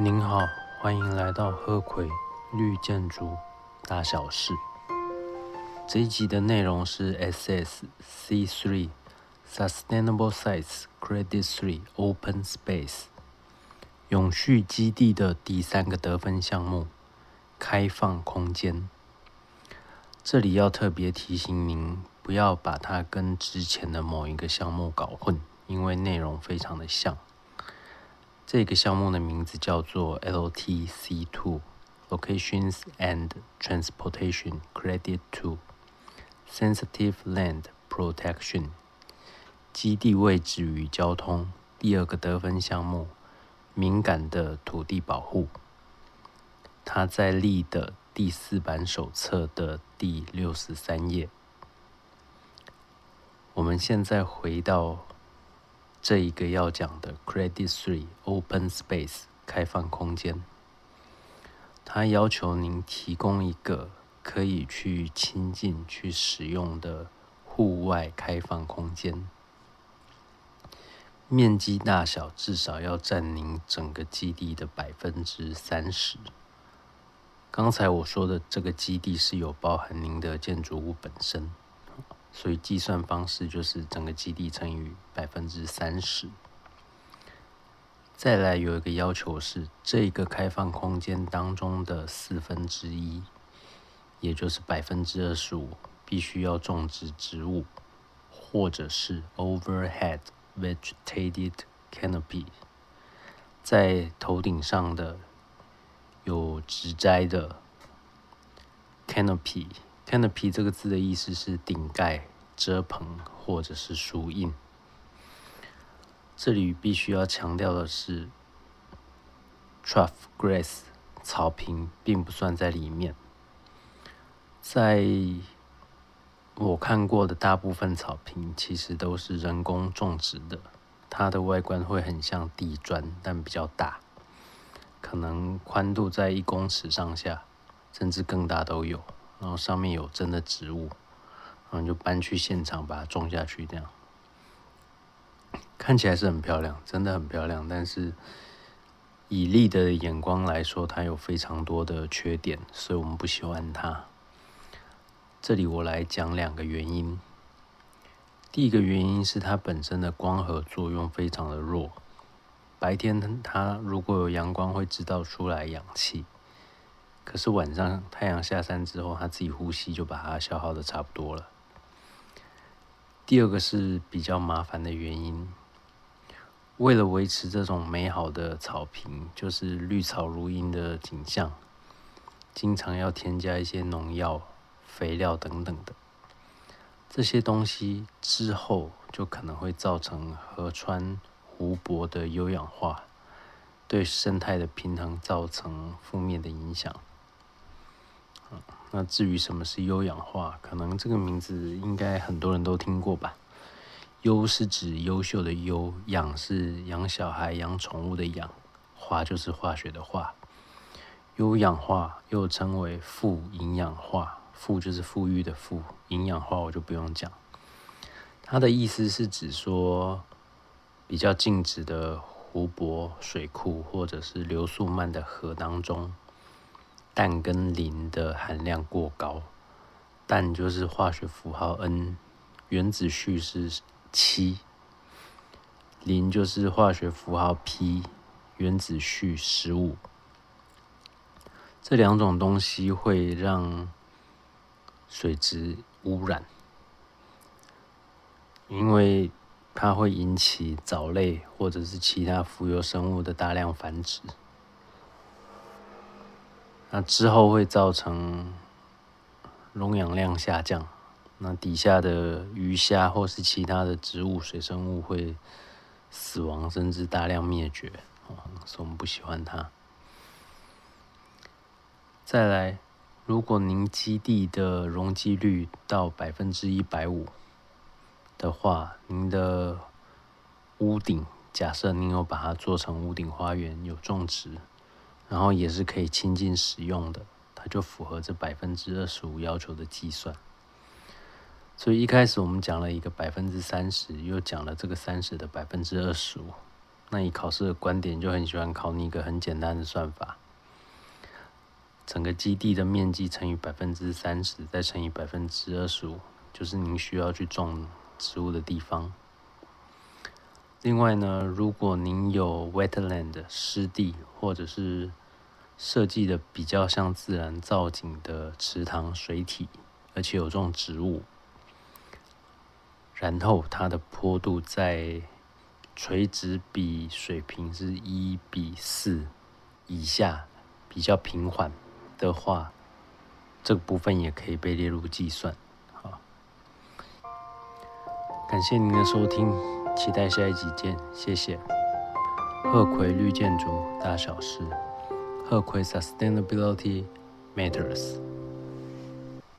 您好，欢迎来到喝葵绿建筑大小事。这一集的内容是 SSC3 Sustainable Sites Credit Three Open Space 永续基地的第三个得分项目——开放空间。这里要特别提醒您，不要把它跟之前的某一个项目搞混，因为内容非常的像。这个项目的名字叫做 LTC Two Locations and Transportation Credit to Sensitive Land Protection 基地位置与交通第二个得分项目敏感的土地保护。它在立的第四版手册的第六十三页。我们现在回到。这一个要讲的 Credit Three Open Space 开放空间，它要求您提供一个可以去亲近、去使用的户外开放空间，面积大小至少要占您整个基地的百分之三十。刚才我说的这个基地是有包含您的建筑物本身。所以计算方式就是整个基地乘以百分之三十。再来有一个要求是，这个开放空间当中的四分之一，也就是百分之二十五，必须要种植植物，或者是 overhead vegetated canopy，在头顶上的有植栽的 canopy。Canopy 这个字的意思是顶盖、遮棚或者是树荫。这里必须要强调的是，Trough Grass 草坪并不算在里面。在我看过的大部分草坪，其实都是人工种植的，它的外观会很像地砖，但比较大，可能宽度在一公尺上下，甚至更大都有。然后上面有真的植物，然后就搬去现场把它种下去，这样看起来是很漂亮，真的很漂亮。但是以利的眼光来说，它有非常多的缺点，所以我们不喜欢它。这里我来讲两个原因。第一个原因是它本身的光合作用非常的弱，白天它如果有阳光会制造出来氧气。可是晚上太阳下山之后，它自己呼吸就把它消耗的差不多了。第二个是比较麻烦的原因，为了维持这种美好的草坪，就是绿草如茵的景象，经常要添加一些农药、肥料等等的。这些东西之后就可能会造成河川、湖泊的优氧化，对生态的平衡造成负面的影响。那至于什么是优氧化，可能这个名字应该很多人都听过吧？优是指优秀的优，养是养小孩、养宠物的养，化就是化学的化。优氧化又称为富营养化，富就是富裕的富，营养化我就不用讲。它的意思是指说，比较静止的湖泊、水库，或者是流速慢的河当中。氮跟磷的含量过高，氮就是化学符号 N，原子序是七；磷就是化学符号 P，原子序十五。这两种东西会让水质污染，因为它会引起藻类或者是其他浮游生物的大量繁殖。那之后会造成溶氧量下降，那底下的鱼虾或是其他的植物、水生物会死亡，甚至大量灭绝，所以我们不喜欢它。再来，如果您基地的容积率到百分之一百五的话，您的屋顶，假设您有把它做成屋顶花园，有种植。然后也是可以亲近使用的，它就符合这百分之二十五要求的计算。所以一开始我们讲了一个百分之三十，又讲了这个三十的百分之二十五，那以考试的观点，就很喜欢考你一个很简单的算法：整个基地的面积乘以百分之三十，再乘以百分之二十五，就是您需要去种植物的地方。另外呢，如果您有 wetland 湿地，或者是设计的比较像自然造景的池塘水体，而且有这种植物，然后它的坡度在垂直比水平是一比四以下，比较平缓的话，这个部分也可以被列入计算。好，感谢您的收听。期待下一集见，谢谢。鹤葵绿建筑大小事，鹤葵 Sustainability Matters。